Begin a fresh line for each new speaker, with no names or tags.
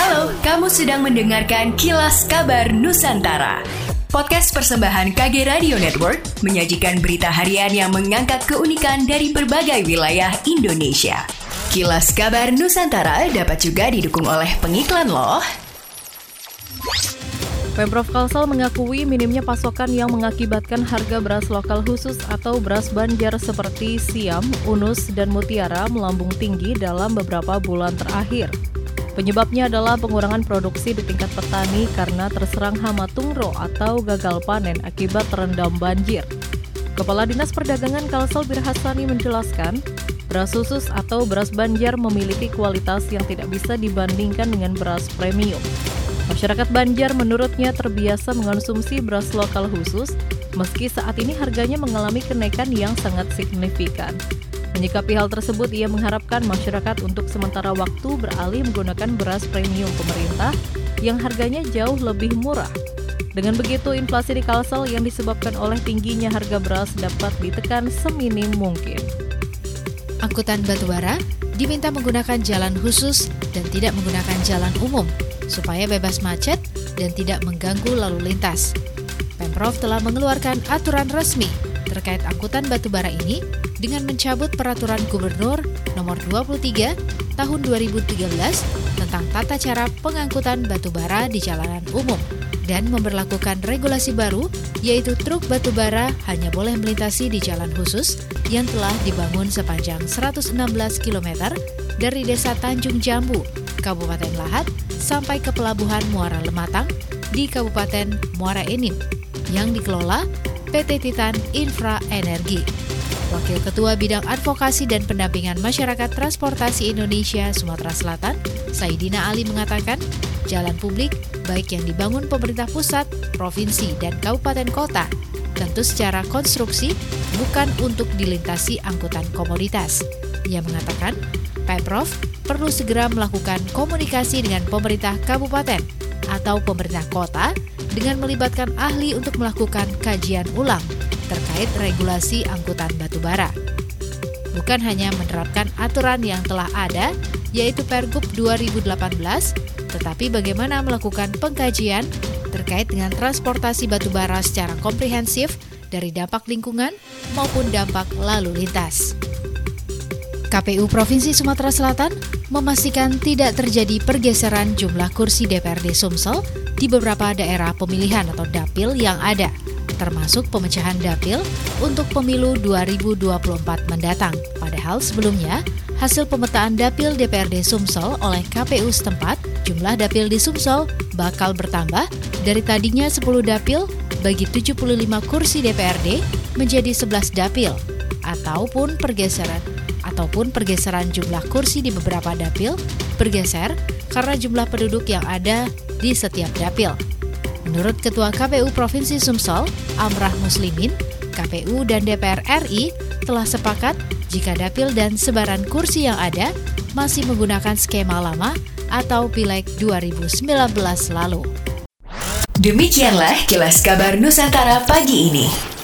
Halo, kamu sedang mendengarkan Kilas Kabar Nusantara. Podcast persembahan KG Radio Network menyajikan berita harian yang mengangkat keunikan dari berbagai wilayah Indonesia. Kilas Kabar Nusantara dapat juga didukung oleh pengiklan loh.
Pemprov Kalsel mengakui minimnya pasokan yang mengakibatkan harga beras lokal khusus atau beras banjar seperti siam, unus, dan mutiara melambung tinggi dalam beberapa bulan terakhir. Penyebabnya adalah pengurangan produksi di tingkat petani karena terserang hama tungro atau gagal panen akibat terendam banjir. Kepala Dinas Perdagangan Kalsel Birhasani menjelaskan, beras khusus atau beras banjar memiliki kualitas yang tidak bisa dibandingkan dengan beras premium. Masyarakat Banjar menurutnya terbiasa mengonsumsi beras lokal khusus, meski saat ini harganya mengalami kenaikan yang sangat signifikan. Menyikapi hal tersebut, ia mengharapkan masyarakat untuk sementara waktu beralih menggunakan beras premium pemerintah yang harganya jauh lebih murah. Dengan begitu, inflasi di Kalsel yang disebabkan oleh tingginya harga beras dapat ditekan seminim mungkin.
Angkutan batubara diminta menggunakan jalan khusus dan tidak menggunakan jalan umum supaya bebas macet dan tidak mengganggu lalu lintas. Pemprov telah mengeluarkan aturan resmi terkait angkutan batubara ini dengan mencabut peraturan gubernur nomor 23 tahun 2013 tentang tata cara pengangkutan batubara di jalanan umum dan memperlakukan regulasi baru yaitu truk batubara hanya boleh melintasi di jalan khusus yang telah dibangun sepanjang 116 km dari Desa Tanjung Jambu, Kabupaten Lahat sampai ke Pelabuhan Muara Lematang di Kabupaten Muara Enim yang dikelola PT Titan Infra Energi. Wakil Ketua Bidang Advokasi dan Pendampingan Masyarakat Transportasi Indonesia Sumatera Selatan, Saidina Ali mengatakan, jalan publik baik yang dibangun pemerintah pusat, provinsi, dan kabupaten kota tentu secara konstruksi bukan untuk dilintasi angkutan komoditas. Ia mengatakan, Pemprov perlu segera melakukan komunikasi dengan pemerintah kabupaten atau pemerintah kota dengan melibatkan ahli untuk melakukan kajian ulang terkait regulasi angkutan batubara. Bukan hanya menerapkan aturan yang telah ada, yaitu Pergub 2018, tetapi bagaimana melakukan pengkajian terkait dengan transportasi batubara secara komprehensif dari dampak lingkungan maupun dampak lalu lintas. KPU Provinsi Sumatera Selatan memastikan tidak terjadi pergeseran jumlah kursi DPRD Sumsel di beberapa daerah pemilihan atau dapil yang ada, termasuk pemecahan dapil untuk pemilu 2024 mendatang. Padahal sebelumnya, hasil pemetaan dapil DPRD Sumsel oleh KPU setempat, jumlah dapil di Sumsel bakal bertambah dari tadinya 10 dapil bagi 75 kursi DPRD menjadi 11 dapil, ataupun pergeseran ataupun pergeseran jumlah kursi di beberapa dapil bergeser karena jumlah penduduk yang ada di setiap dapil. Menurut Ketua KPU Provinsi Sumsel, Amrah Muslimin, KPU dan DPR RI telah sepakat jika dapil dan sebaran kursi yang ada masih menggunakan skema lama atau Pileg 2019 lalu.
Demikianlah kilas kabar Nusantara pagi ini.